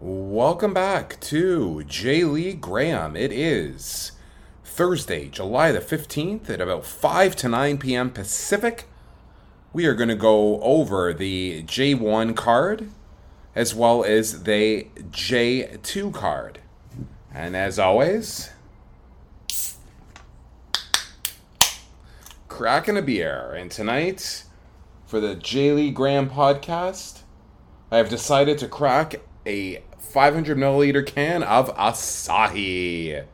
Welcome back to J. Lee Graham. It is Thursday, July the 15th at about 5 to 9 p.m. Pacific. We are going to go over the J1 card as well as the J2 card. And as always, cracking a beer. And tonight, for the J. Lee Graham podcast, I have decided to crack a 500 milliliter can of Asahi.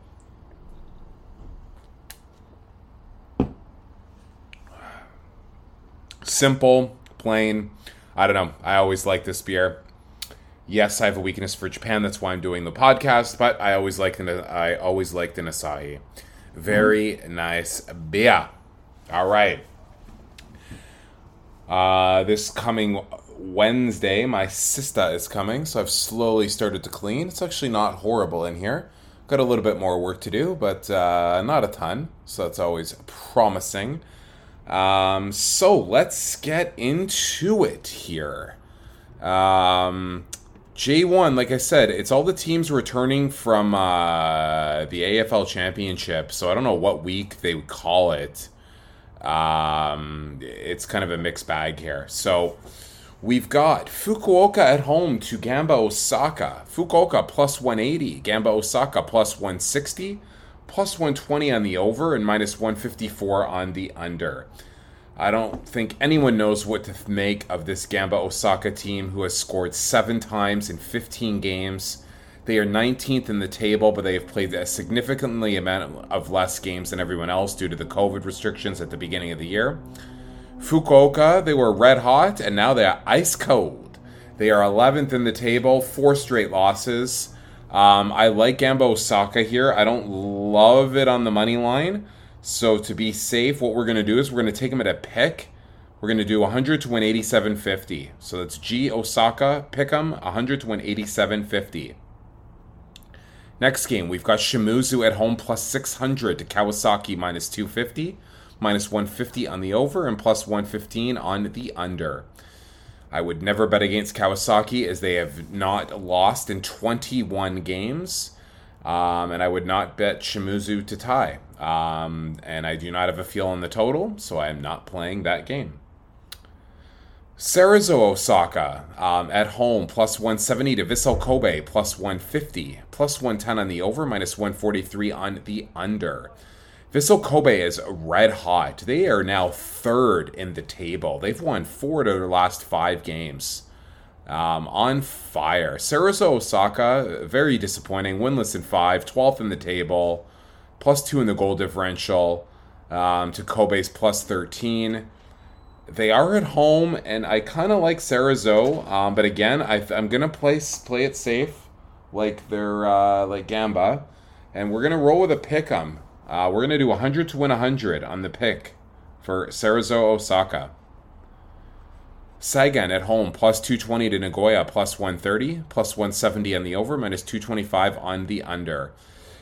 Simple, plain. I don't know. I always like this beer. Yes, I have a weakness for Japan. That's why I'm doing the podcast. But I always liked an I always liked an Asahi. Very nice beer. All right. Uh, this coming Wednesday, my sister is coming, so I've slowly started to clean. It's actually not horrible in here. Got a little bit more work to do, but uh, not a ton, so that's always promising. Um, so let's get into it here. Um, J1, like I said, it's all the teams returning from uh, the AFC Championship, so I don't know what week they would call it. Um, it's kind of a mixed bag here. So we've got Fukuoka at home to Gamba Osaka. Fukuoka plus 180, Gamba Osaka plus 160, plus 120 on the over, and minus 154 on the under. I don't think anyone knows what to make of this Gamba Osaka team who has scored seven times in 15 games. They are 19th in the table, but they have played a significantly amount of less games than everyone else due to the COVID restrictions at the beginning of the year. Fukuoka, they were red hot, and now they are ice cold. They are 11th in the table, four straight losses. Um, I like Gamba Osaka here. I don't love it on the money line. So to be safe, what we're going to do is we're going to take them at a pick. We're going to do 100 to 187.50. So that's G Osaka, pick them 100 to 187.50. Next game, we've got Shimizu at home plus 600 to Kawasaki minus 250, minus 150 on the over, and plus 115 on the under. I would never bet against Kawasaki as they have not lost in 21 games. Um, and I would not bet Shimizu to tie. Um, and I do not have a feel on the total, so I am not playing that game. Cerezo Osaka um, at home plus 170 to Vissel Kobe plus 150, plus 110 on the over, minus 143 on the under. Vissel Kobe is red hot. They are now third in the table. They've won four of their last five games. Um, on fire. Cerezo Osaka, very disappointing. Winless in five, 12th in the table, plus two in the goal differential um, to Kobe's plus 13 they are at home, and I kind of like Cerezo. Um, but again, I, am gonna play play it safe, like they're uh, like Gamba, and we're gonna roll with a pick 'em. Uh, we're gonna do 100 to win 100 on the pick for Cerezo Osaka. Sagan at home plus 220 to Nagoya plus 130 plus 170 on the over minus 225 on the under.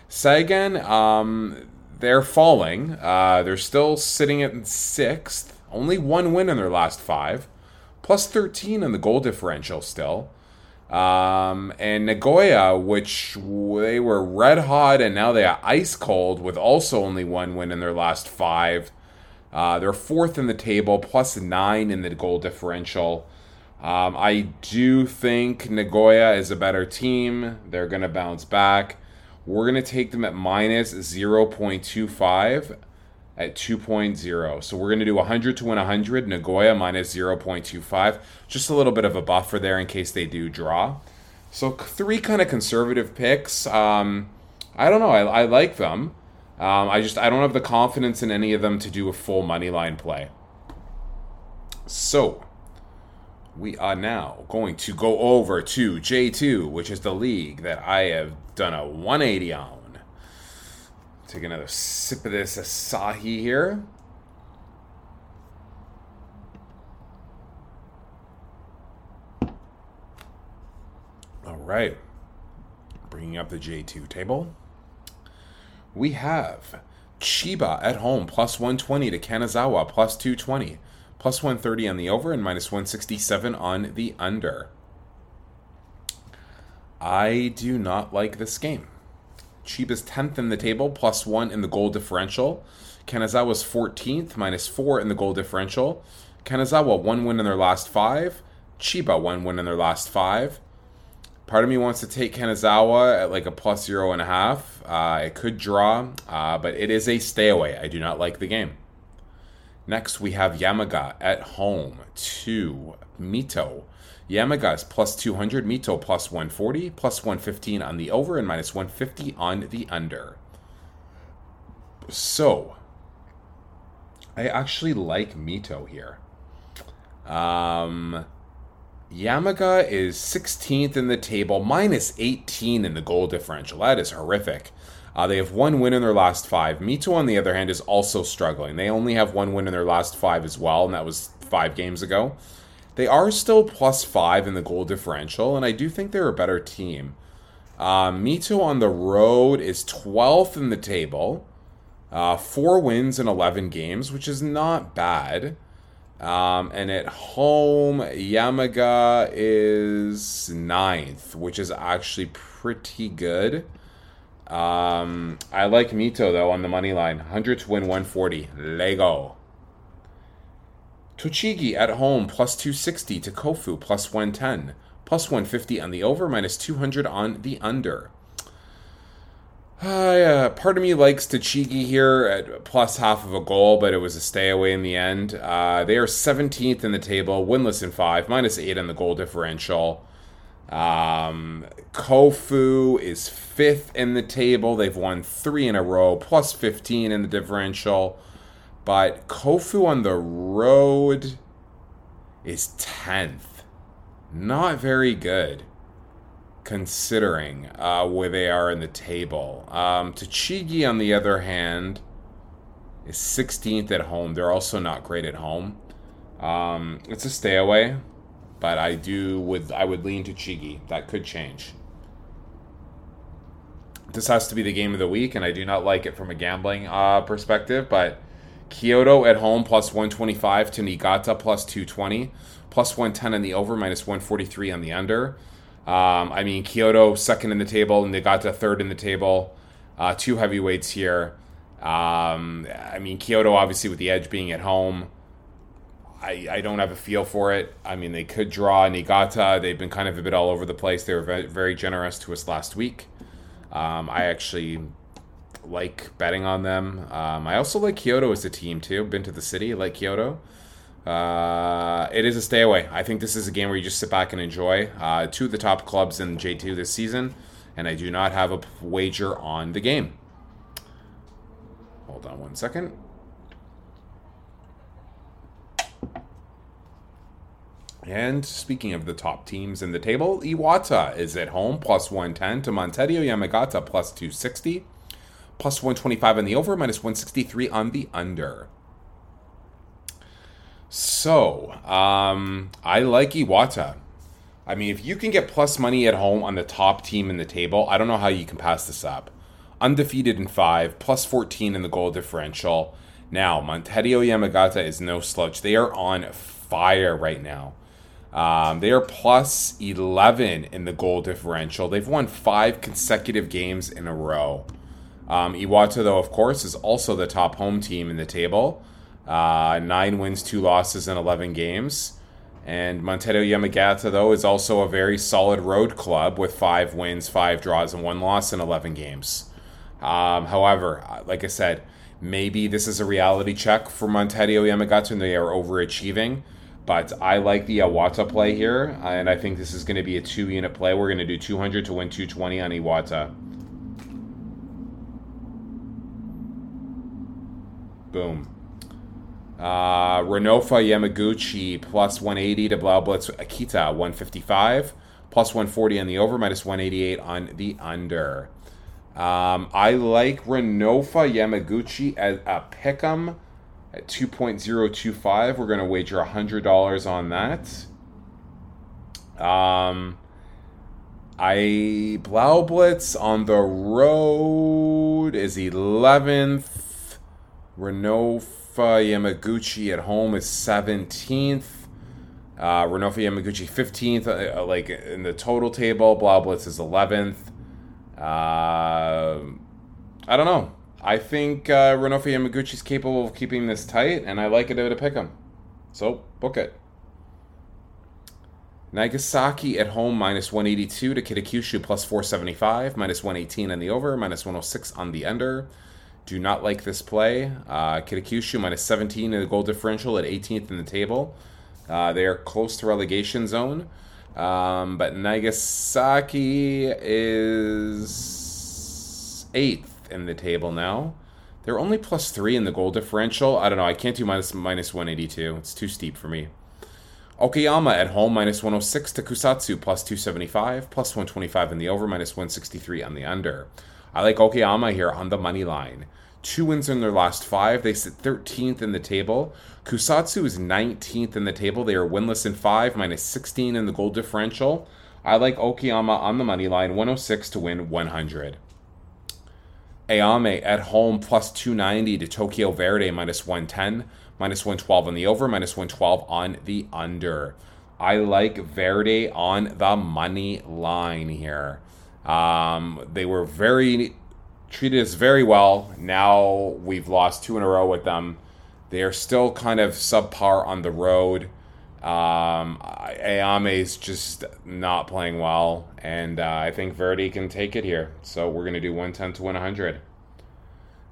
Sagan, um, they're falling. Uh, they're still sitting at sixth. Only one win in their last five, plus 13 in the goal differential still. Um, and Nagoya, which they were red hot and now they are ice cold with also only one win in their last five. Uh, they're fourth in the table, plus nine in the goal differential. Um, I do think Nagoya is a better team. They're going to bounce back. We're going to take them at minus 0.25 at 2.0. So we're going to do 100 to win 100, Nagoya minus 0.25. Just a little bit of a buffer there in case they do draw. So three kind of conservative picks. Um, I don't know. I, I like them. Um, I just I don't have the confidence in any of them to do a full money line play. So we are now going to go over to J2, which is the league that I have done a 180 on. Take another sip of this Asahi here. All right. Bringing up the J2 table. We have Chiba at home plus 120 to Kanazawa plus 220, plus 130 on the over and minus 167 on the under. I do not like this game. Chiba's 10th in the table, plus one in the goal differential. Kanazawa's 14th, minus four in the goal differential. Kanazawa, one win in their last five. Chiba, one win in their last five. Part of me wants to take Kanazawa at like a plus zero and a half. Uh, it could draw, uh, but it is a stay away. I do not like the game. Next, we have Yamaga at home to Mito. Yamaga is plus 200, Mito plus 140, plus 115 on the over, and minus 150 on the under. So, I actually like Mito here. Um, Yamaga is 16th in the table, minus 18 in the goal differential. That is horrific. Uh, they have one win in their last five. Mito, on the other hand, is also struggling. They only have one win in their last five as well, and that was five games ago. They are still plus five in the goal differential, and I do think they're a better team. Uh, Mito on the road is 12th in the table, uh, four wins in 11 games, which is not bad. Um, and at home, Yamaga is ninth, which is actually pretty good. Um, I like Mito though on the money line, 100 to win 140. Lego. Tochigi at home plus 260 to Kofu plus 110, plus 150 on the over, minus 200 on the under. Uh, yeah, part of me likes Tochigi here at plus half of a goal, but it was a stay away in the end. Uh, they are 17th in the table, winless in five, minus eight on the goal differential. Um, Kofu is fifth in the table. They've won three in a row, plus 15 in the differential. But Kofu on the road is 10th. Not very good considering uh, where they are in the table. Um, Tochigi, on the other hand, is 16th at home. They're also not great at home. Um, it's a stay away, but I do would I would lean Tochigi. That could change. This has to be the game of the week, and I do not like it from a gambling uh, perspective. But Kyoto at home plus 125 to Niigata plus 220, plus 110 on the over, minus 143 on the under. Um, I mean, Kyoto second in the table, they third in the table. Uh, two heavyweights here. Um, I mean, Kyoto obviously with the edge being at home. I, I don't have a feel for it. I mean, they could draw Niigata. They've been kind of a bit all over the place. They were very, very generous to us last week. Um, I actually like betting on them. Um, I also like Kyoto as a team too. Been to the city, like Kyoto. Uh, it is a stay away. I think this is a game where you just sit back and enjoy. Uh, two of the top clubs in J2 this season, and I do not have a wager on the game. Hold on one second. And speaking of the top teams in the table, Iwata is at home plus 110 to Montedio Yamagata plus 260, plus 125 on the over, minus 163 on the under. So, um, I like Iwata. I mean, if you can get plus money at home on the top team in the table, I don't know how you can pass this up. Undefeated in five, plus 14 in the goal differential. Now, Montedio Yamagata is no slouch. They are on fire right now. Um, they are plus 11 in the goal differential. They've won five consecutive games in a row. Um, Iwata, though, of course, is also the top home team in the table. Uh, nine wins, two losses in 11 games. And Montedio Yamagata, though, is also a very solid road club with five wins, five draws, and one loss in 11 games. Um, however, uh, like I said, maybe this is a reality check for Montedio Yamagata and they are overachieving. But I like the Iwata play here, and I think this is going to be a two unit play. We're going to do 200 to win 220 on Iwata. Boom. Uh, Renofa Yamaguchi plus 180 to Blaublitz Akita 155 plus 140 on the over minus 188 on the under. Um, I like Renofa Yamaguchi as a pick'em at 2.025. We're going to wager $100 on that. Um, I Blaublitz on the road is 11th. Renofa Yamaguchi at home is 17th. Uh, Renofa Yamaguchi 15th, uh, uh, like in the total table. Blaublitz is 11th. Uh, I don't know. I think uh, Renofa Yamaguchi is capable of keeping this tight, and I like it to pick him. So book it. Nagasaki at home minus 182 to Kitakyushu plus 475, minus 118 on the over, minus 106 on the under. Do not like this play. Uh, Kitakyushu minus 17 in the goal differential at 18th in the table. Uh, they are close to relegation zone. Um, but Nagasaki is eighth in the table now. They're only plus three in the goal differential. I don't know. I can't do minus minus 182. It's too steep for me. Okayama at home minus 106 to Kusatsu plus 275, plus 125 in the over, minus 163 on the under. I like Okayama here on the money line. Two wins in their last five. They sit 13th in the table. Kusatsu is 19th in the table. They are winless in five, minus 16 in the goal differential. I like Okayama on the money line, 106 to win 100. Ehime at home plus 290 to Tokyo Verdy minus 110 minus 112 on the over, minus 112 on the under. I like Verdy on the money line here. Um, they were very treated us very well. Now we've lost two in a row with them. They are still kind of subpar on the road. Um, Ehime is just not playing well, and uh, I think Verdy can take it here. So we're going to do 110 to 100.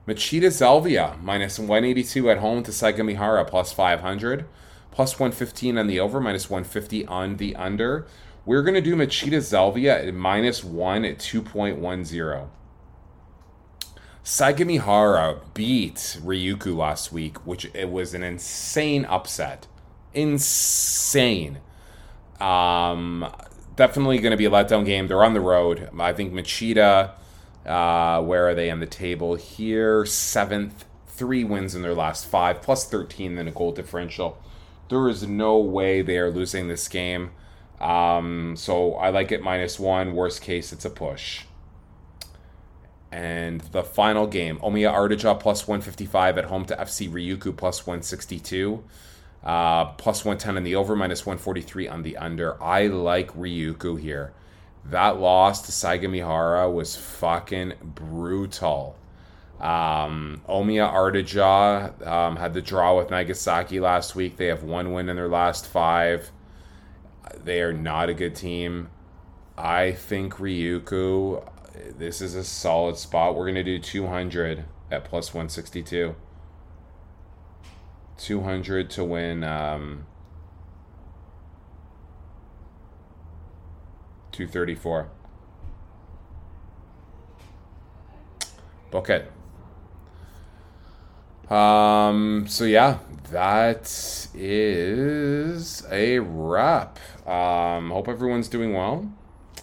Machida Zelvia, minus 182 at home to Sagamihara, plus 500. Plus 115 on the over, minus 150 on the under. We're going to do Machida Zelvia at minus 1 at 2.10. Sagamihara beat Ryukyu last week, which it was an insane upset. Insane. Um, definitely going to be a letdown game. They're on the road. I think Machida uh, where are they on the table here? Seventh, three wins in their last five, plus 13 in a goal differential. There is no way they are losing this game. Um, so I like it minus one. Worst case, it's a push. And the final game, Omiya Ardija plus 155 at home to FC Ryukyu plus 162. Uh, plus 110 on the over, minus 143 on the under. I like Ryukyu here. That loss to Sagamihara was fucking brutal. Um, Omiya Ardija um, had the draw with Nagasaki last week. They have one win in their last five. They are not a good team. I think Ryukyu, this is a solid spot. We're going to do 200 at plus 162. 200 to win um, 234. Okay. Um, so yeah, that is a wrap. Um, hope everyone's doing well.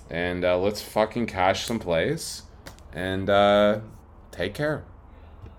And uh, let's fucking cash some plays. And uh, take care.